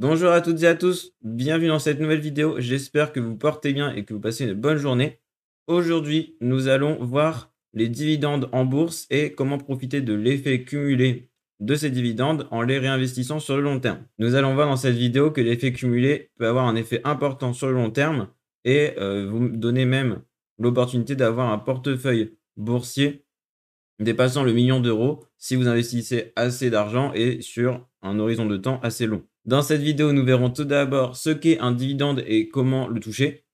Bonjour à toutes et à tous, bienvenue dans cette nouvelle vidéo. J'espère que vous portez bien et que vous passez une bonne journée. Aujourd'hui, nous allons voir les dividendes en bourse et comment profiter de l'effet cumulé de ces dividendes en les réinvestissant sur le long terme. Nous allons voir dans cette vidéo que l'effet cumulé peut avoir un effet important sur le long terme et euh, vous donner même l'opportunité d'avoir un portefeuille boursier dépassant le million d'euros si vous investissez assez d'argent et sur un horizon de temps assez long. Dans cette vidéo, nous verrons tout d'abord ce qu'est un dividende et comment le toucher.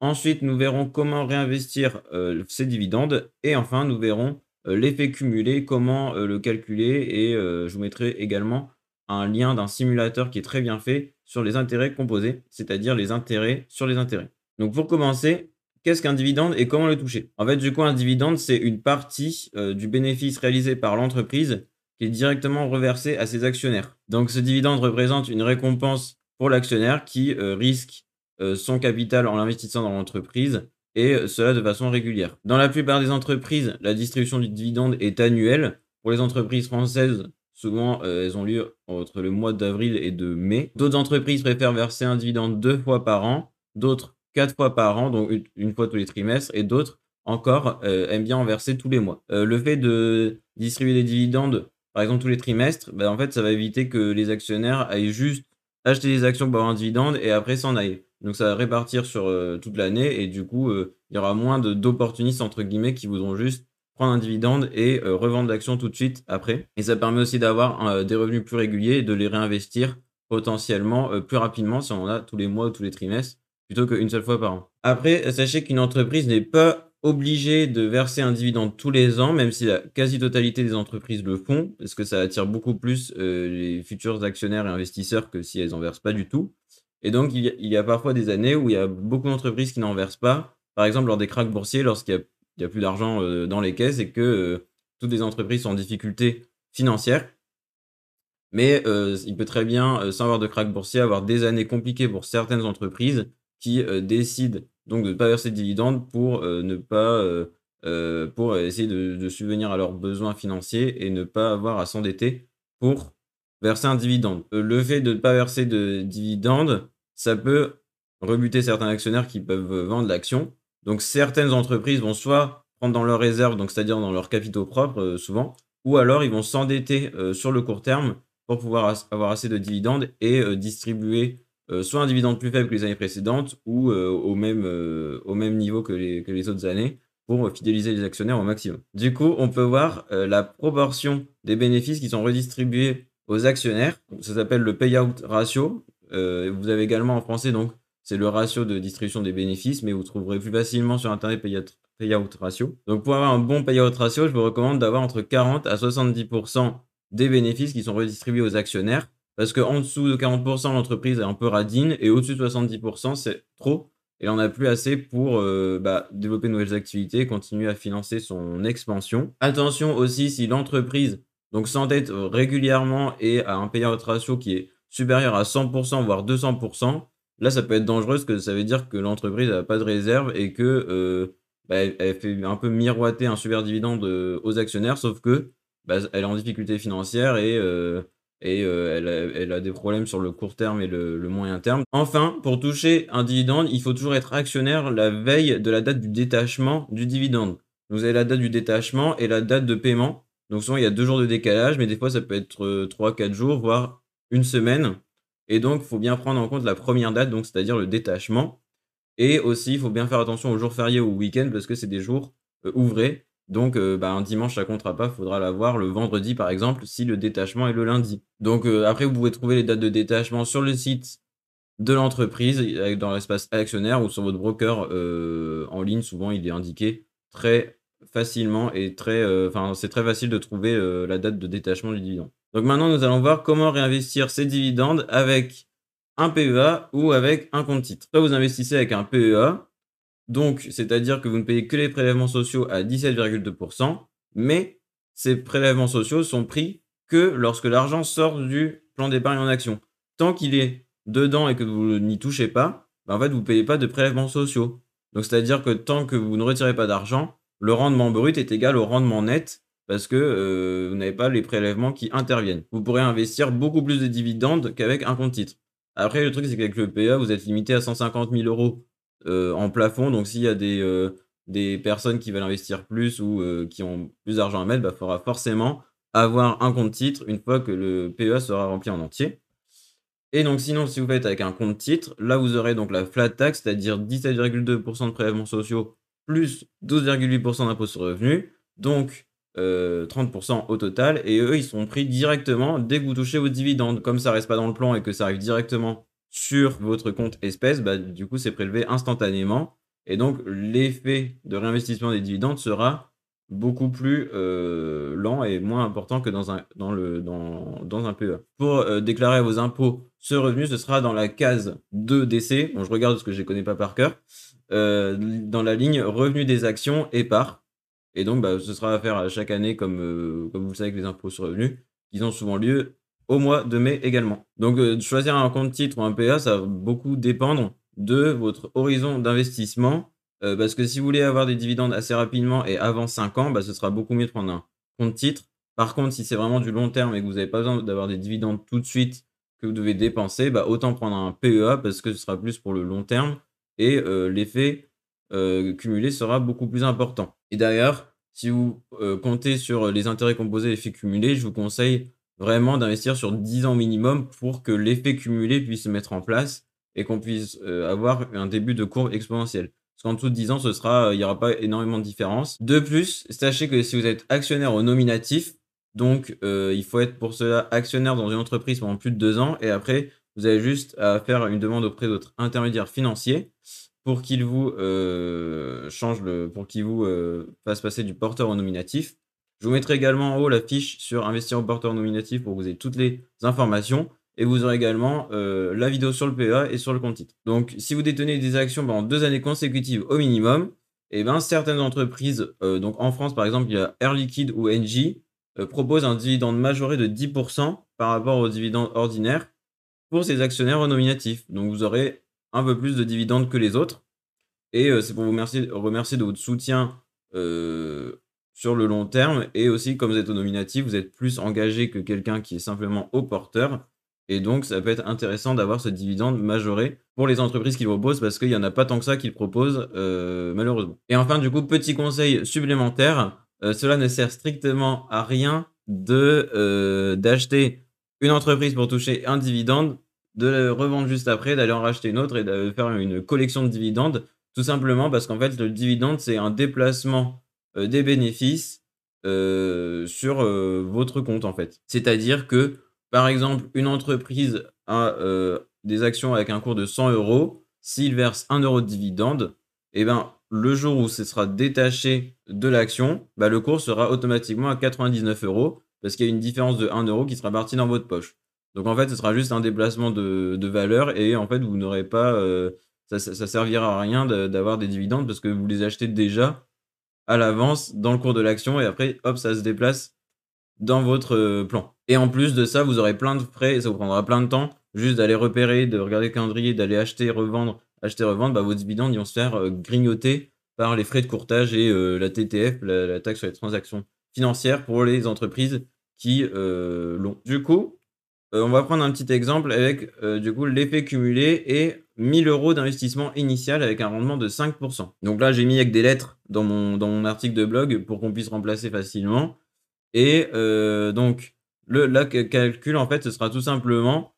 Ensuite, nous verrons comment réinvestir euh, ces dividendes. Et enfin, nous verrons euh, l'effet cumulé, comment euh, le calculer. Et je vous mettrai également un lien d'un simulateur qui est très bien fait sur les intérêts composés, c'est-à-dire les intérêts sur les intérêts. Donc pour commencer, qu'est-ce qu'un dividende et comment le toucher? En fait, du coup, un dividende, c'est une partie du bénéfice réalisé par l'entreprise qui est directement reversé à ses actionnaires. Donc ce dividende représente une récompense pour l'actionnaire qui euh, risque euh, son capital en l'investissant dans l'entreprise et euh, cela de façon régulière. Dans la plupart des entreprises, la distribution du dividende est annuelle. Pour les entreprises françaises, souvent elles ont lieu entre le mois d'avril et de mai. D'autres entreprises préfèrent verser un dividende deux fois par an, d'autres quatre fois par an, donc une fois tous les trimestres, et d'autres encore aiment bien en verser tous les mois. le fait de distribuer des dividendes par exemple tous les trimestres, bah, en fait, ça va éviter que les actionnaires aillent juste acheter des actions pour avoir un dividende et après s'en aillent. Donc ça va répartir sur euh, toute l'année et du coup, euh, il y aura moins d'opportunistes, entre guillemets, qui voudront juste prendre un dividende et euh, revendre l'action tout de suite après. Et ça permet aussi d'avoir des revenus plus réguliers et de les réinvestir potentiellement plus rapidement si on en a tous les mois ou tous les trimestres plutôt qu'une seule fois par an. Après, sachez qu'une entreprise n'est pas obligé de verser un dividende tous les ans, même si la quasi-totalité des entreprises le font, parce que ça attire beaucoup plus euh, les futurs actionnaires et investisseurs que si elles n'en versent pas du tout. Et donc, il y, a, parfois des années où il y a beaucoup d'entreprises qui n'en versent pas. Par exemple, lors des cracks boursiers, lorsqu'il n'y a, plus d'argent euh, dans les caisses et que euh, toutes les entreprises sont en difficulté financière. Mais il peut très bien, sans avoir de crack boursier, avoir des années compliquées pour certaines entreprises qui décident donc de ne pas verser de dividendes pour euh, ne pas euh, euh, pour essayer de, subvenir à leurs besoins financiers et ne pas avoir à s'endetter pour verser un dividende. le fait de ne pas verser de dividendes, ça peut rebuter certains actionnaires qui peuvent vendre l'action. Donc certaines entreprises vont soit prendre dans leurs réserves, donc c'est-à-dire dans leurs capitaux propres souvent, ou alors ils vont s'endetter sur le court terme pour pouvoir avoir assez de dividendes et distribuer euh, soit un dividende plus faible que les années précédentes ou euh, au, même, euh, au même niveau que les, que les autres années pour fidéliser les actionnaires au maximum. Du coup, on peut voir la proportion des bénéfices qui sont redistribués aux actionnaires. Ça s'appelle le payout ratio. vous avez également en français, donc, c'est le ratio de distribution des bénéfices, mais vous trouverez plus facilement sur Internet payout, payout ratio. Donc, pour avoir un bon payout ratio, je vous recommande d'avoir entre 40 à 70% des bénéfices qui sont redistribués aux actionnaires parce qu'en dessous de 40%, l'entreprise est un peu radine et au-dessus de 70%, c'est trop. Et on n'a plus assez pour euh, bah, développer de nouvelles activités, continuer à financer son expansion. Attention aussi si l'entreprise donc s'endette régulièrement et a un payout ratio qui est supérieur à 100% voire 200%, là ça peut être dangereux parce que ça veut dire que l'entreprise n'a pas de réserve et que euh, bah, elle, fait un peu miroiter un super dividende euh, aux actionnaires, sauf que bah, elle est en difficulté financière et et euh, elle, a, des problèmes sur le court terme et le, moyen terme. Enfin, pour toucher un dividende, il faut toujours être actionnaire la veille de la date du détachement du dividende. Vous avez la date du détachement et la date de paiement. Donc souvent, il y a deux jours de décalage, mais des fois, ça peut être 3-4 euh, jours, voire une semaine. Et donc, il faut bien prendre en compte la première date, c'est-à-dire le détachement. Et aussi, il faut bien faire attention aux jours fériés ou week-ends, parce que c'est des jours euh, ouvrés. Donc, euh, bah, un dimanche, ça comptera pas. Faudra l'avoir le vendredi, par exemple, si le détachement est le lundi. Donc, euh, après, vous pouvez trouver les dates de détachement sur le site de l'entreprise, dans l'espace actionnaire ou sur votre broker euh, en ligne. Souvent, il est indiqué très facilement et très, enfin, c'est très facile de trouver la date de détachement du dividende. Donc, maintenant, nous allons voir comment réinvestir ces dividendes avec un PEA ou avec un compte titre. Soit vous investissez avec un PEA, donc, c'est-à-dire que vous ne payez que les prélèvements sociaux à 17,2%, mais ces prélèvements sociaux sont pris que lorsque l'argent sort du plan d'épargne en action. Tant qu'il est dedans et que vous n'y touchez pas, ben, en fait, vous ne payez pas de prélèvements sociaux. Donc, c'est-à-dire que tant que vous ne retirez pas d'argent, le rendement brut est égal au rendement net parce que euh, vous n'avez pas les prélèvements qui interviennent. Vous pourrez investir beaucoup plus de dividendes qu'avec un compte titre. Après, le truc, c'est qu'avec le PEA, vous êtes limité à 150 000 euros en plafond. Donc, s'il y a des, des personnes qui veulent investir plus ou qui ont plus d'argent à mettre, il bah, faudra forcément avoir un compte titre une fois que le PEA sera rempli en entier. Et donc, sinon, si vous faites avec un compte titre, là, vous aurez donc la flat tax, c'est-à-dire 17,2% de prélèvements sociaux plus 12,8% d'impôt sur revenu, donc 30% euh, au total. Et eux, ils sont pris directement dès que vous touchez vos dividendes. Comme ça reste pas dans le plan et que ça arrive directement sur votre compte espèce, bah, du coup, c'est prélevé instantanément. Et donc, l'effet de réinvestissement des dividendes sera beaucoup plus euh, lent et moins important que dans un, dans le, dans, dans un PEA. Pour euh, déclarer vos impôts ce revenu, ce sera dans la case 2 DC. Bon, je regarde parce que je ne connais pas par cœur. Euh, dans la ligne revenu des actions et parts. Et donc, bah, ce sera à faire à chaque année, comme, comme vous le savez, avec les impôts sur revenus, qui ont souvent lieu au mois de mai également. Donc, choisir un compte titre ou un PEA, ça va beaucoup dépendre de votre horizon d'investissement euh, parce que si vous voulez avoir des dividendes assez rapidement et avant 5 ans, bah, ce sera beaucoup mieux de prendre un compte titre. Par contre, si c'est vraiment du long terme et que vous n'avez pas besoin d'avoir des dividendes tout de suite que vous devez dépenser, bah, autant prendre un PEA parce que ce sera plus pour le long terme et euh, l'effet euh, cumulé sera beaucoup plus important. Et d'ailleurs, si vous comptez sur les intérêts composés et l'effet cumulé, je vous conseille vraiment d'investir sur 10 ans minimum pour que l'effet cumulé puisse se mettre en place et qu'on puisse avoir un début de courbe exponentielle. Parce qu'en dessous de 10 ans, ce sera, il n'y aura pas énormément de différence. De plus, sachez que si vous êtes actionnaire au nominatif, donc euh, il faut être pour cela actionnaire dans une entreprise pendant plus de deux ans, et après, vous avez juste à faire une demande auprès d'autres intermédiaires financiers pour qu'ils vous euh, change le, pour qu'ils vous euh, fassent passer du porteur au nominatif. Je vous mettrai également en haut la fiche sur investir au porteur nominatif pour que vous ayez toutes les informations. Et vous aurez également euh, la vidéo sur le PEA et sur le compte titre. Donc, si vous détenez des actions pendant deux années consécutives au minimum, eh ben, certaines entreprises, euh, donc en France par exemple, il y a Air Liquide ou Engie, euh, proposent un dividende majoré de 10% par rapport au dividende ordinaire pour ses actionnaires nominatifs. Donc, vous aurez un peu plus de dividendes que les autres. Et c'est pour vous remercier de votre soutien sur le long terme. Et aussi, comme vous êtes au nominatif, vous êtes plus engagé que quelqu'un qui est simplement au porteur. Et donc, ça peut être intéressant d'avoir ce dividende majoré pour les entreprises qui le proposent parce qu'il n'y en a pas tant que ça qui le proposent, euh, malheureusement. Et enfin, du coup, petit conseil supplémentaire, euh, cela ne sert strictement à rien de euh, d'acheter une entreprise pour toucher un dividende, de le revendre juste après, d'aller en racheter une autre et de faire une collection de dividendes, tout simplement parce qu'en fait, le dividende, c'est un déplacement des bénéfices sur votre compte, en fait. C'est-à-dire que par exemple, une entreprise a euh, des actions avec un cours de 100 euros. S'il verse 1 euro de dividende, eh ben, le jour où ce sera détaché de l'action, bah, le cours sera automatiquement à 99 euros parce qu'il y a une différence de 1 euro qui sera partie dans votre poche. Donc en fait, ce sera juste un déplacement de, valeur et en fait, vous n'aurez pas. Euh, ça, ça, servira à rien d'avoir des dividendes parce que vous les achetez déjà à l'avance dans le cours de l'action et après, hop, ça se déplace dans votre euh, plan. Et en plus de ça, vous aurez plein de frais ça vous prendra plein de temps juste d'aller repérer, de regarder le calendrier, d'aller acheter, revendre, acheter, revendre. Bah, vos dividendes ils vont se faire euh, grignoter par les frais de courtage et euh, la TTF, la, taxe sur les transactions financières pour les entreprises qui l'ont. Du coup, on va prendre un petit exemple avec du coup l'effet cumulé et 1000 euros d'investissement initial avec un rendement de 5%. Donc là, j'ai mis avec des lettres dans mon, dans mon article de blog pour qu'on puisse remplacer facilement. Et euh, donc, le calcul, en fait, ce sera tout simplement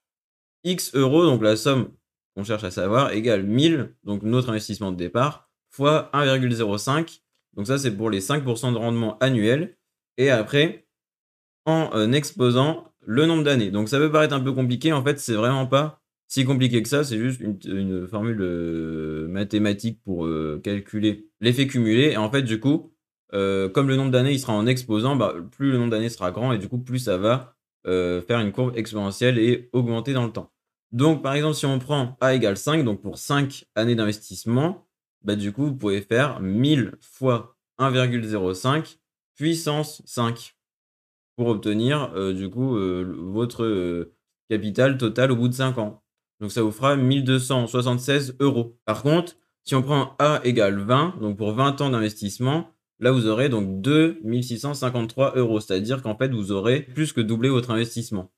X euros, donc la somme qu'on cherche à savoir, égale 1000, donc notre investissement de départ, fois 1,05. Donc ça, c'est pour les 5% de rendement annuel. Et après, en euh, exposant le nombre d'années. Donc ça peut paraître un peu compliqué, en fait, c'est vraiment pas si compliqué que ça, c'est juste une, formule euh, mathématique pour calculer l'effet cumulé. Et en fait, du coup, euh, comme le nombre d'années il sera en exposant, bah, plus le nombre d'années sera grand et du coup plus ça va euh, faire une courbe exponentielle et augmenter dans le temps. Donc par exemple si on prend A égale 5, donc pour 5 années d'investissement, bah, du coup vous pouvez faire 1000 fois 1,05 puissance 5 pour obtenir euh, du coup votre capital total au bout de 5 ans. Donc ça vous fera 1276 euros. Par contre, si on prend A égale 20, donc pour 20 ans d'investissement, Là, vous aurez donc 2653 euros, c'est-à-dire qu'en fait, vous aurez plus que doublé votre investissement.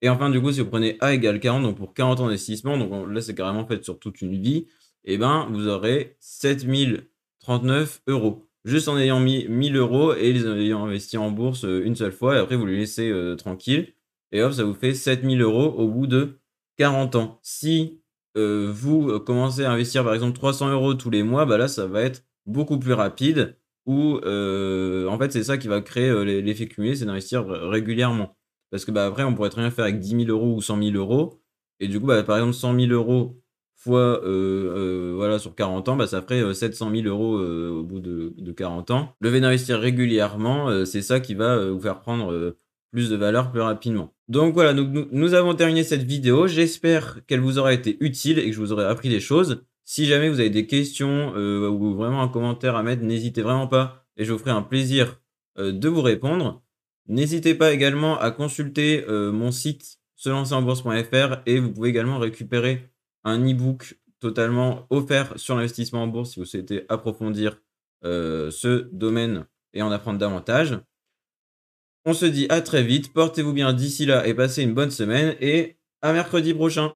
Et enfin, du coup, si vous prenez A égale 40, donc pour 40 ans d'investissement, donc là, c'est carrément fait sur toute une vie, et eh ben, vous aurez 7039 euros. Juste en ayant mis 1000 euros et les ayant investi en bourse euh, une seule fois, et après, vous les laissez euh, tranquilles. Et hop, ça vous fait 7000 euros au bout de 40 ans. Si euh, vous commencez à investir, par exemple, 300 euros tous les mois, bah là, ça va être beaucoup plus rapide. Ou en fait, c'est ça qui va créer l'effet cumulé, c'est d'investir régulièrement. Parce que bah, après, on pourrait très bien faire avec 10 000 euros ou 100 000 euros. Et du coup, bah, par exemple, 100 000 euros fois euh, euh, voilà, sur 40 ans, ça ferait 700 euh, 000 euros au bout de, 40 ans. Le fait d'investir régulièrement, c'est ça qui va vous faire prendre plus de valeur plus rapidement. Donc voilà, nous, avons terminé cette vidéo. J'espère qu'elle vous aura été utile et que je vous aurai appris des choses. Si jamais vous avez des questions ou vraiment un commentaire à mettre, n'hésitez vraiment pas et je vous ferai un plaisir de vous répondre. N'hésitez pas également à consulter euh, mon site selancerenbourse.fr et vous pouvez également récupérer un e-book totalement offert sur l'investissement en bourse si vous souhaitez approfondir euh, ce domaine et en apprendre davantage. On se dit à très vite, portez-vous bien d'ici là et passez une bonne semaine et à mercredi prochain.